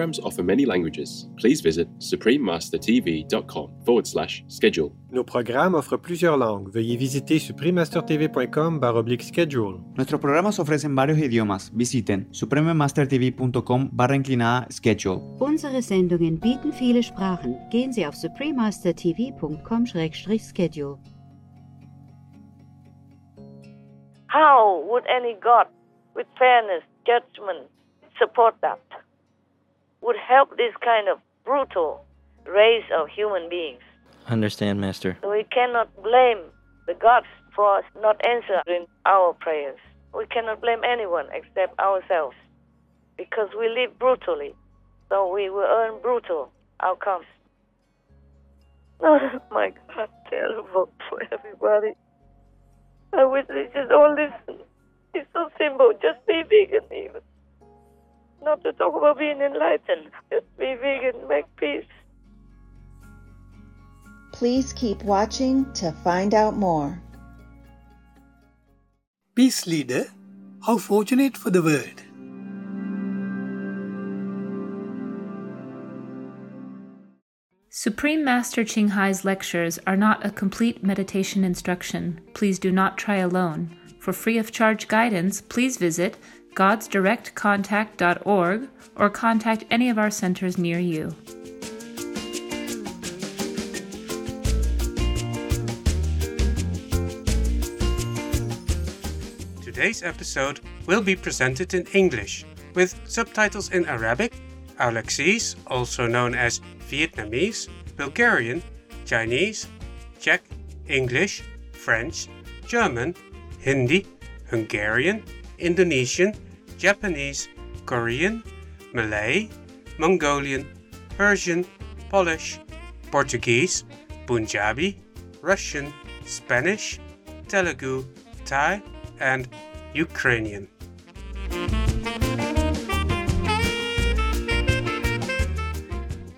programs offer many languages. Please visit suprememastertv.com forward slash schedule. Nos programas offrent plusieurs langues. Veuillez visiter suprememastertv.com oblique schedule. Nuestros programas ofrecen varios idiomas. Visiten suprememastertv.com barra inclinada schedule. Unsere Sendungen bieten viele Sprachen. Gehen Sie auf suprememastertv.com-schedule. How would any God, with fairness, judgment, support that? Would help this kind of brutal race of human beings. Understand, Master. We cannot blame the gods for not answering our prayers. We cannot blame anyone except ourselves because we live brutally, so we will earn brutal outcomes. Oh my God, terrible for everybody. I wish they just all listen. It's so simple. Just be vegan, even. Not to talk about being enlightened. Just be vegan, make peace. Please keep watching to find out more. Peace leader, how fortunate for the world. Supreme Master Ching Hai's lectures are not a complete meditation instruction. Please do not try alone. For free of charge guidance, please visit godsdirectcontact.org or contact any of our centers near you. Today's episode will be presented in English with subtitles in Arabic, Aulacese, also known as Vietnamese, Bulgarian, Chinese, Czech, English, French, German, Hindi, Hungarian, Indonesian, Japanese, Korean, Malay, Mongolian, Persian, Polish, Portuguese, Punjabi, Russian, Spanish, Telugu, Thai, and Ukrainian.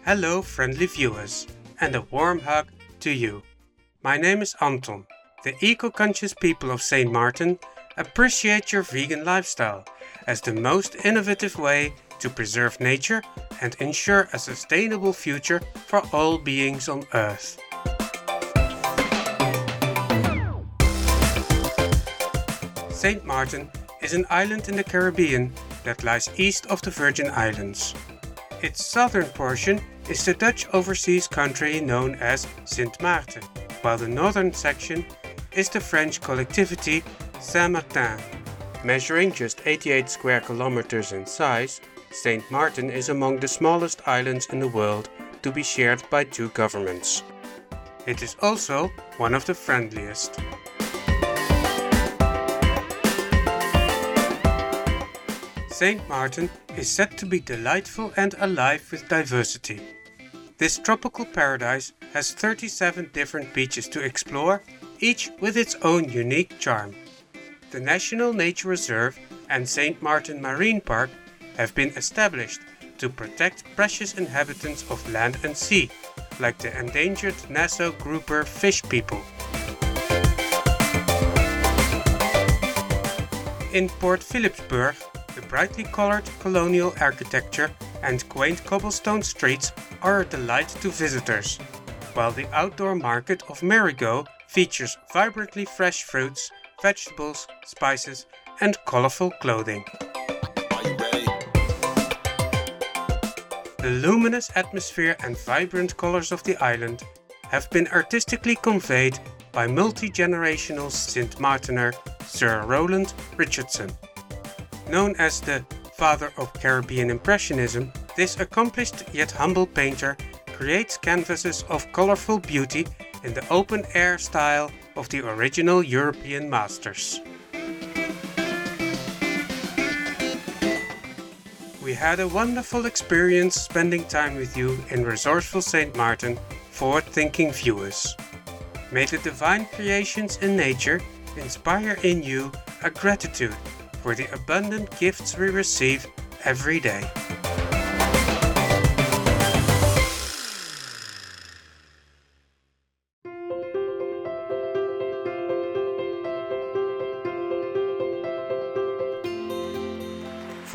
Hello, friendly viewers, and a warm hug to you. My name is Anton. The eco conscious people of St. Martin appreciate your vegan lifestyle as the most innovative way to preserve nature and ensure a sustainable future for all beings on Earth. St. Martin is an island in the Caribbean that lies east of the Virgin Islands. Its southern portion is the Dutch overseas country known as Sint Maarten, while the northern section is the French collectivity Saint-Martin. Measuring just 88 square kilometers in size, St. Martin is among the smallest islands in the world to be shared by two governments. It is also one of the friendliest. St. Martin is said to be delightful and alive with diversity. This tropical paradise has 37 different beaches to explore, each with its own unique charm. The National Nature Reserve and St. Martin Marine Park have been established to protect precious inhabitants of land and sea, like the endangered Nassau grouper fish people. In Port Philipsburg, the brightly colored colonial architecture and quaint cobblestone streets are a delight to visitors, while the outdoor market of Marigot features vibrantly fresh fruits, vegetables, spices, and colorful clothing. The luminous atmosphere and vibrant colors of the island have been artistically conveyed by multi generational St. Martiner Sir Roland Richardson. Known as the father of Caribbean Impressionism, this accomplished yet humble painter creates canvases of colorful beauty in the open air style of the original European masters. We had a wonderful experience spending time with you in resourceful St. Martin, forward thinking viewers. May the divine creations in nature inspire in you a gratitude for the abundant gifts we receive every day.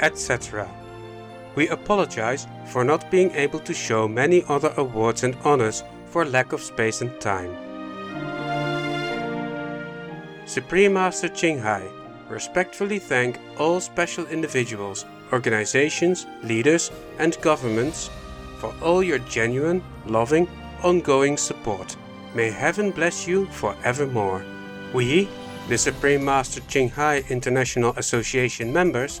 Etc. We apologize for not being able to show many other awards and honors for lack of space and time. Supreme Master Ching Hai respectfully thank all special individuals, organizations, leaders, and governments for all your genuine, loving, ongoing support. May heaven bless you forevermore. We, the Supreme Master Ching Hai International Association members,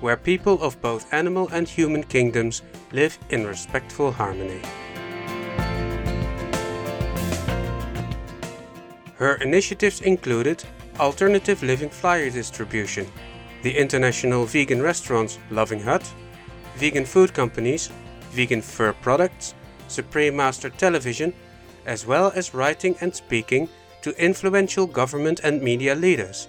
where people of both animal and human kingdoms live in respectful harmony. Her initiatives included alternative living flyer distribution, the international vegan restaurants Loving Hut, vegan food companies, vegan fur products, Supreme Master Television, as well as writing and speaking to influential government and media leaders,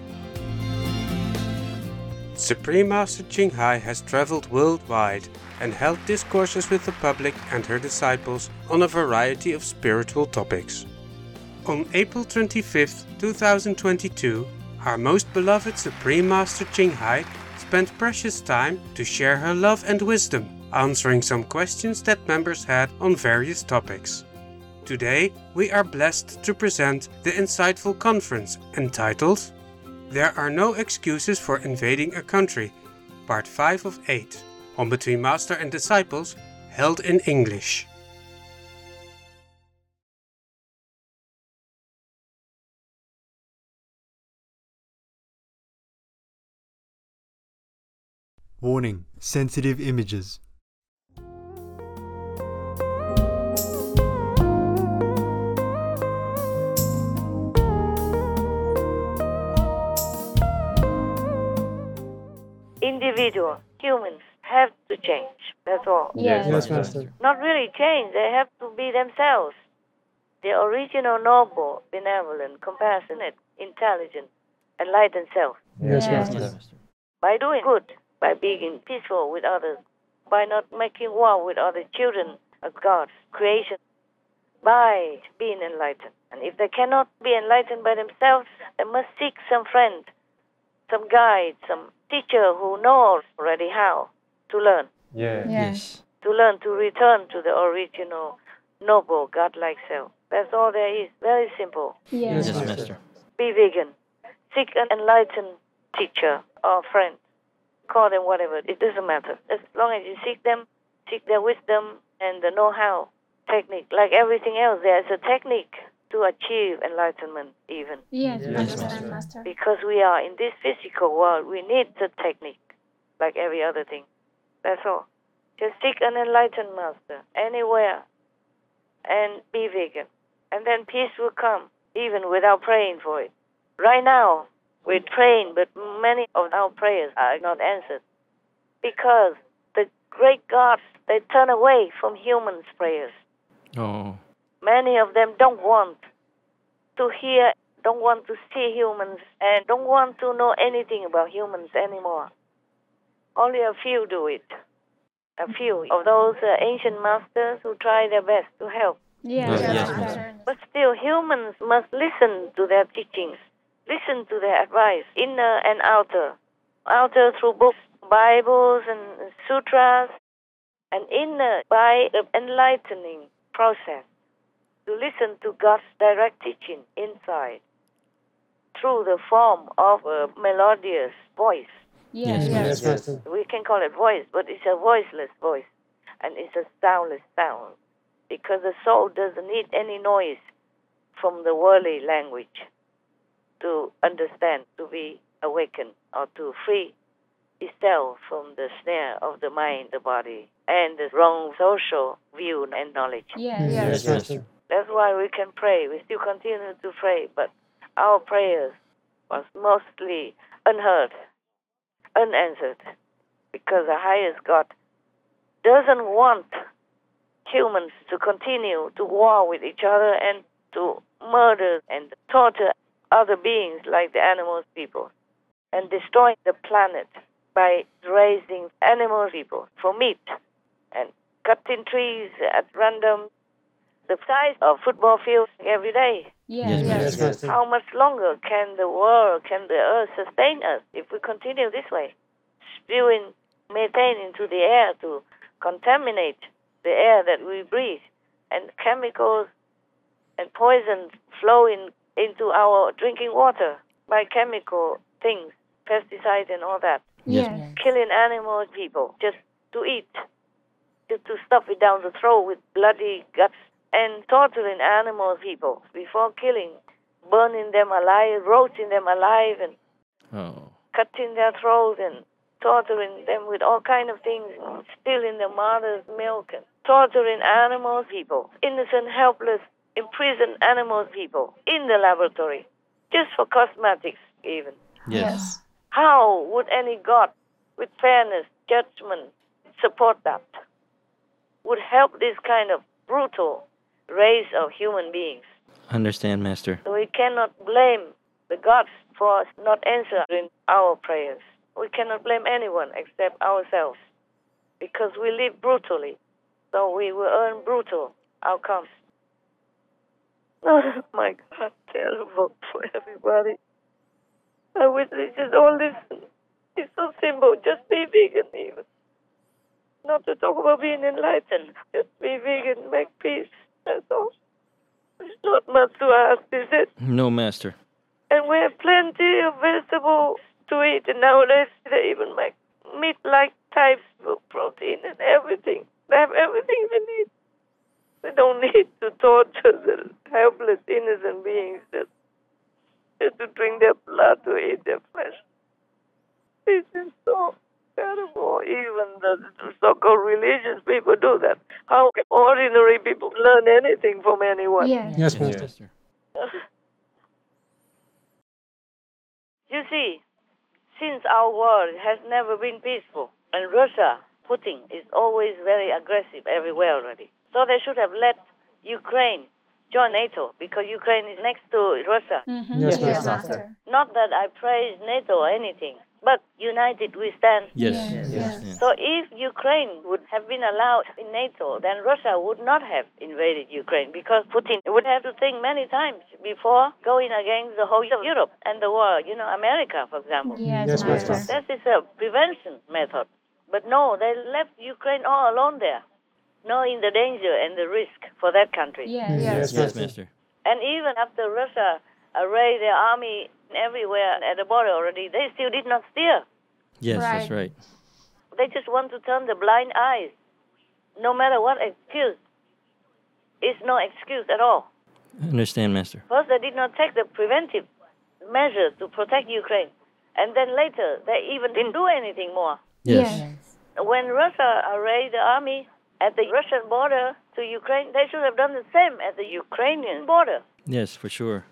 Supreme Master Ching Hai has traveled worldwide and held discourses with the public and her disciples on a variety of spiritual topics. On April 25, 2022, our most beloved Supreme Master Ching Hai spent precious time to share her love and wisdom, answering some questions that members had on various topics. Today, we are blessed to present the insightful conference entitled There Are No Excuses for Invading a Country, Part 5 of 8, on Between Master and Disciples, held in English. Warning Sensitive Images. Change. That's all. Yes, yes Master. Not really change. They have to be themselves. The original noble, benevolent, compassionate, intelligent, enlightened self. Yes, Master. By doing good, by being peaceful with others, by not making war with other children of God's creation, by being enlightened. And if they cannot be enlightened by themselves, they must seek some friend, some guide, some teacher who knows already how to learn. Yeah. Yes. To learn to return to the original noble godlike self. That's all there is. Very simple. Yes, yes Master. Be vegan. Seek an enlightened teacher or friend. Call them whatever. It doesn't matter. As long as you seek them, seek their wisdom and the know-how, technique. Like everything else, there's a technique to achieve enlightenment even. Yes, yes Master. Master. Because we are in this physical world, we need the technique, like every other thing. That's all. Just seek an enlightened master anywhere and be vegan. And then peace will come, even without praying for it. Right now, we're praying, but many of our prayers are not answered. Because the great gods, they turn away from humans' prayers. Oh. Many of them don't want to hear, don't want to see humans, and don't want to know anything about humans anymore. Only a few do it. A few of those uh, ancient masters who try their best to help. Yes, Yes, yes, Master. Master. But still, humans must listen to their teachings, listen to their advice, inner and outer. Outer through books, Bibles, and sutras, and inner by the enlightening process. To listen to God's direct teaching inside through the form of a melodious voice. Yes, Yes, yes, Master. We can call it voice, but it's a voiceless voice, and it's a soundless sound because the soul doesn't need any noise from the worldly language. to understand, to be awakened, or to free itself from the snare of the mind, the body, and the wrong social view and knowledge. Yes, yes Master. That's why we can pray. We still continue to pray, but our prayers was mostly unheard, unanswered, because the highest God doesn't want humans to continue to war with each other and to murder and torture other beings like the animals people and destroy the planet by raising animal people for meat and cutting trees at random the size of football fields every day. Yes, yes, yes, How much longer can the world, can the earth sustain us if we continue this way? Spewing methane into the air to contaminate the air that we breathe, and chemicals and poisons flowing into our drinking water by chemical things, pesticides and all that. Yes. Killing animals, people, just to eat, just to stuff it down the throat with bloody guts, and torturing animal people before killing, burning them alive, roasting them alive, and Oh. cutting their throats and torturing them with all kind of things, stealing their mother's milk and torturing animal people, innocent, helpless, imprisoned animal people in the laboratory, just for cosmetics even. Yes. How would any God with fairness, judgment, support that? Would help this kind of brutal race of human beings. Understand, Master. We cannot blame the gods for not answering our prayers. We cannot blame anyone except ourselves because we live brutally. So we will earn brutal outcomes. Oh my God, terrible for everybody. I wish they just all listen. It's so simple. Just be vegan, even. Not to talk about being enlightened. Just be vegan, make peace. That's all. It's not much to ask, is it? No, Master. And we have plenty of vegetables to eat. And nowadays, they even make meat-like types of protein and everything. They have everything they need. They don't need to torture the helpless, innocent beings just, just to drink their blood, to eat their flesh. This is so terrible. Even the so-called religious people do that. How can ordinary people learn anything from anyone? Yes, Master. You see, since our world has never been peaceful, and Russia, Putin, is always very aggressive everywhere already. So they should have let Ukraine join NATO because Ukraine is next to Russia. Mm-hmm. Yes, Yes, Master. Master. Not that I praise NATO or anything, but united we stand. Yes. Yes. yes. So if Ukraine would have been allowed in NATO, then Russia would not have invaded Ukraine because Putin would have to think many times before going against the whole of Europe and the world, you know, America, for example. Yes, Yes, Master. Master. That is a prevention method. But no, they left Ukraine all alone there, knowing the danger and the risk for that country. Yes, yes, Master. And even after Russia arrayed their army everywhere at the border already, they still did not steer. Yes, that's right. They just want to turn the blind eyes. No matter what excuse, it's no excuse at all. I Understand, Master. First, they did not take the preventive measures to protect Ukraine. And then later, they even didn't do anything more. Yes. When Russia arrayed the army at the Russian border to Ukraine, they should have done the same at the Ukrainian border. Yes, for sure.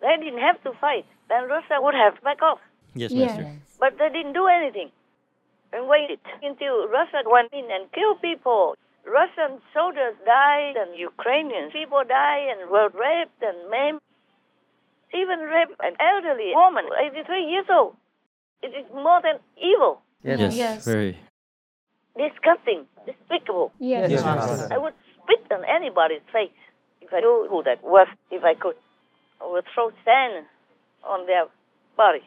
They didn't have to fight. Then Russia would have back off. Yes, Master. But they didn't do anything. And waited until Russia went in and killed people. Russian soldiers died and Ukrainian people died and were raped and maimed. Even raped an elderly woman, 83 years old. It is more than evil. Yes, yes. very. Disgusting, despicable. Yes, Yes, Master. I would spit on anybody's face if I knew who that was, if I could. I would throw sand on their body.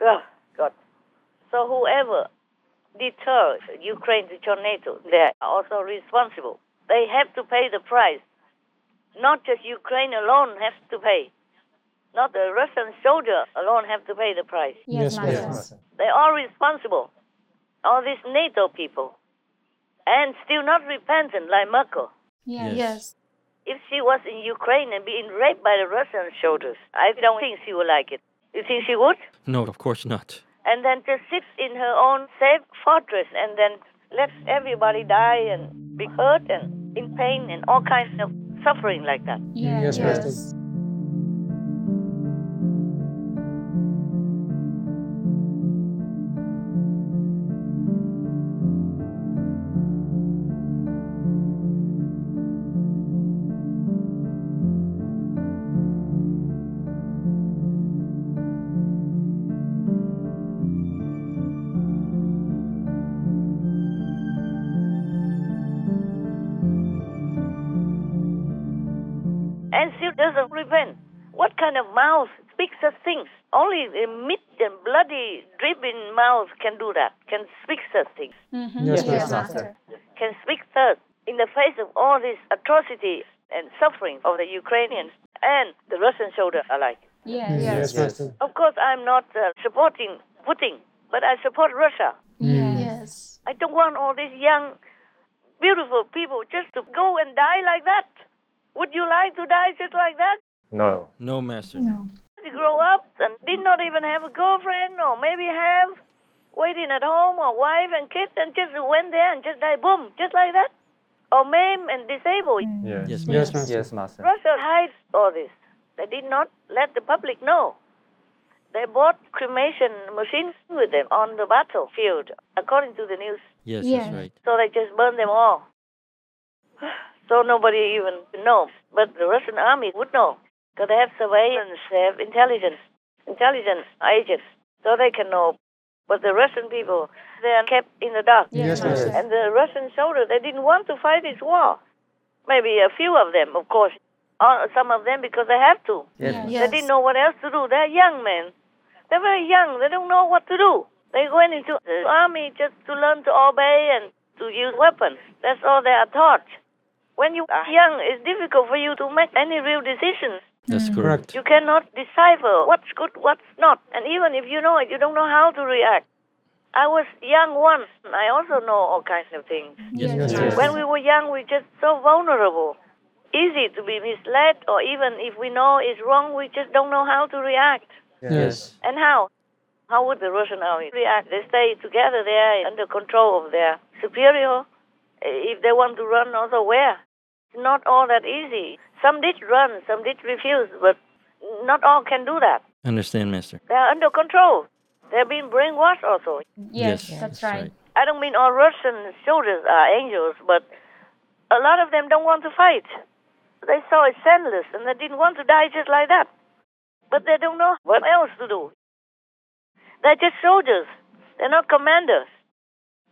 Oh, God. So whoever deters Ukraine to join NATO, they are also responsible. They have to pay the price. Not just Ukraine alone has to pay. Not the Russian soldier alone have to pay the price. Yes, Master. They are responsible. All these NATO people. And still not repentant like Merkel. Yes. If she was in Ukraine and being raped by the Russian soldiers, I don't think she would like it. You think she would? No, of course not. And then just sits in her own safe fortress and then lets everybody die and be hurt and in pain and all kinds of suffering like that. Yes, yes. And doesn't. What kind of mouth speaks such things? Only a meat and bloody, dripping mouth can do that, can speak such things. Yes, yes, Master. Can speak such in the face of all this atrocity and suffering of the Ukrainians and the Russian soldiers alike. Yes, yes, Master. Of course, I'm not uh, supporting Putin, but I support Russia. Yes. I don't want all these young, beautiful people just to go and die like that. Would you like to die just like that? No. No, Master. No. To grow up and did not even have a girlfriend or maybe have, waiting at home or wife and kids and just went there and just died, boom, just like that? Or maimed and disabled. Mm. Yes. Yes, Yes, Master. Yes, Master. Russia hides all this. They did not let the public know. They bought cremation machines with them on the battlefield, according to the news. Yes, Yes. that's right. So they just burned them all. So nobody even knows. But the Russian army would know. Because they have surveillance, they have intelligence, intelligence agents, so they can know. But the Russian people, they are kept in the dark. Yes, Master. And the Russian soldiers, they didn't want to fight this war. Maybe a few of them, of course. Or some of them because they have to. Yes. They didn't know what else to do. They're young men. They're very young. They don't know what to do. They went into the army just to learn to obey and to use weapons. That's all they are taught. When you are young, it's difficult for you to make any real decisions. That's hmm. correct. You cannot decipher what's good, what's not. And even if you know it, you don't know how to react. I was young once, and I also know all kinds of things. Yes, Yes, yes. When we were young, we're just so vulnerable. Easy to be misled, or even if we know it's wrong, we just don't know how to react. Yes. And how? How would the Russian army react? They stay together there under control of their superior. If they want to run, also where? It's not all that easy. Some did run, some did refuse, but not all can do that. Understand, Master. They are under control. They're being brainwashed also. Yes, Yes, that's that's right. right. I don't mean all Russian soldiers are angels, but a lot of them don't want to fight. They saw it senseless and they didn't want to die just like that. But they don't know what else to do. They're just soldiers. They're not commanders.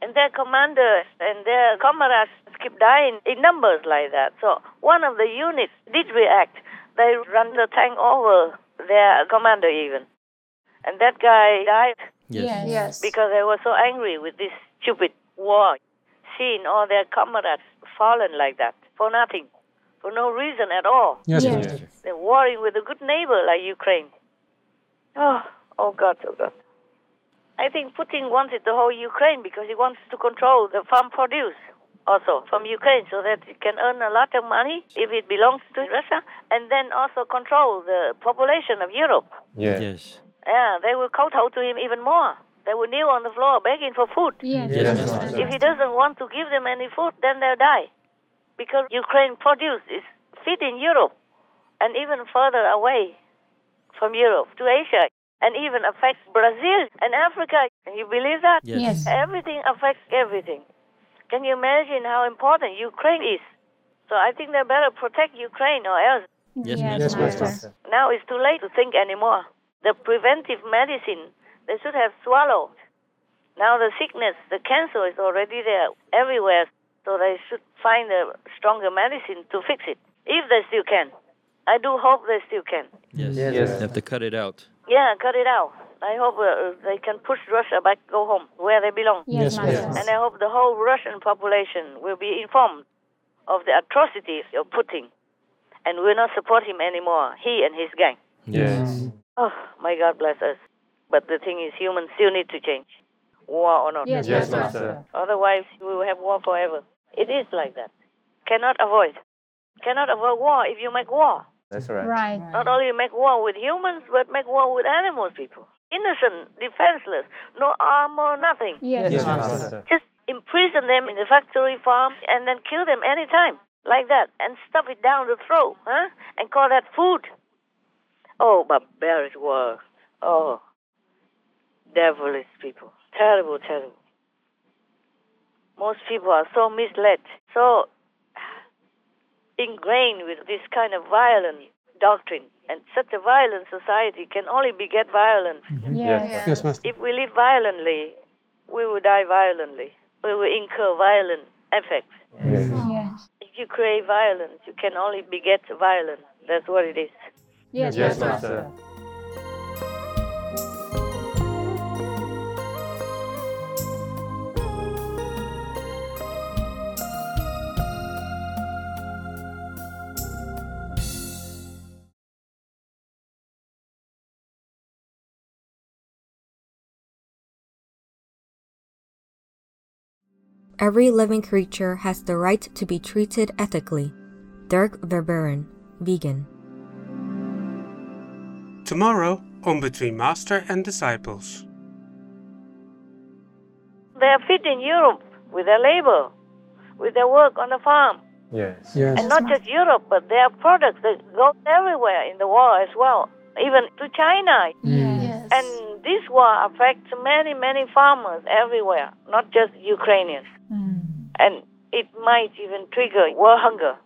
And their commanders and their comrades keep dying in numbers like that. So one of the units did react. They ran the tank over their commander even. And that guy died Yes. Yes. because they were so angry with this stupid war, seeing all their comrades fallen like that for nothing, for no reason at all. Yes, Yes, Master. Master. They're warring with a good neighbor like Ukraine. Oh, oh God, oh God. I think Putin wanted the whole Ukraine because he wants to control the farm produce also from Ukraine so that he can earn a lot of money if it belongs to Russia and then also control the population of Europe. Yes. Yeah, they will kowtow to him even more. They will kneel on the floor begging for food. Yes, Yes, yes, If he doesn't want to give them any food, then they'll die. Because Ukraine produce is feeding Europe and even further away from Europe to Asia and even affects Brazil and Africa. Can you believe that? Yes. Yes. Everything affects everything. Can you imagine how important Ukraine is? So I think they better protect Ukraine or else Yes, Yes, Master. Master. now it's too late to think anymore. The preventive medicine they should have swallowed. Now the sickness, the cancer is already there everywhere, so they should find a stronger medicine to fix it. If they still can. I do hope they still can. Yes. Yes. They have to cut it out. Yeah, cut it out. I hope uh, they can push Russia back, go home, where they belong. Yes, Master. And I hope the whole Russian population will be informed of the atrocities of Putin and will not support him anymore, he and his gang. Yes. Oh, my God bless us. But the thing is, humans still need to change, war or not. Yes, Yes, Master. Master. Otherwise, we will have war forever. It is like that. Cannot avoid. Cannot avoid war if you make war. That's right. Right. Not only make war with humans, but make war with animals, people. Innocent, defenseless, no armor, nothing. Yes, Yes, Master. Master. Just imprison them in the factory farm and then kill them anytime. Like that. And stuff it down the throat, huh? And call that food. Oh, barbaric war. Oh. Devilish people. Terrible, terrible. Most people are so misled, so ingrained with this kind of violent doctrine. And such a violent society can only beget violence. Mm-hmm. Yes. Yes, Master. If we live violently, we will die violently. We will incur violent effects. Mm-hmm. Yes. If you create violence, you can only beget violence. That's what it is. Yes, Yes, Master. Master. Every living creature has the right to be treated ethically. Dirk Verburen, vegan. Tomorrow on Between Master and Disciples. They are fit in Europe with their labor, with their work on the farm. Yes. yes. And not just Europe, but their products that go everywhere in the world as well, even to China. Mm. Yes. And this war affects many, many farmers everywhere, not just Ukrainians. Mm. And it might even trigger war hunger.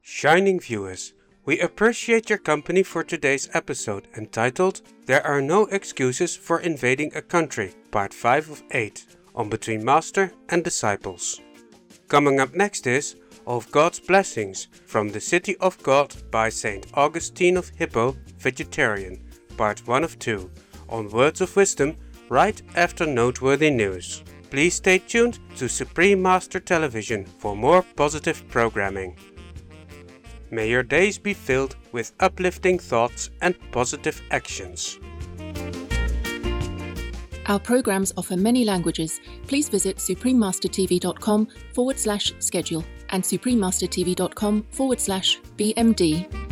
Shining viewers, we appreciate your company for today's episode entitled There Are No Excuses for Invading a Country, Part 5 of 8, on Between Master and Disciples. Coming up next is Of God's Blessings from the City of God by St. Augustine of Hippo, Vegetarian, Part 1 of 2, on Words of Wisdom right after noteworthy news. Please stay tuned to Supreme Master Television for more positive programming. May your days be filled with uplifting thoughts and positive actions. Our programs offer many languages. Please visit suprememastertv.com forward slash schedule and suprememastertv.com forward slash BMD.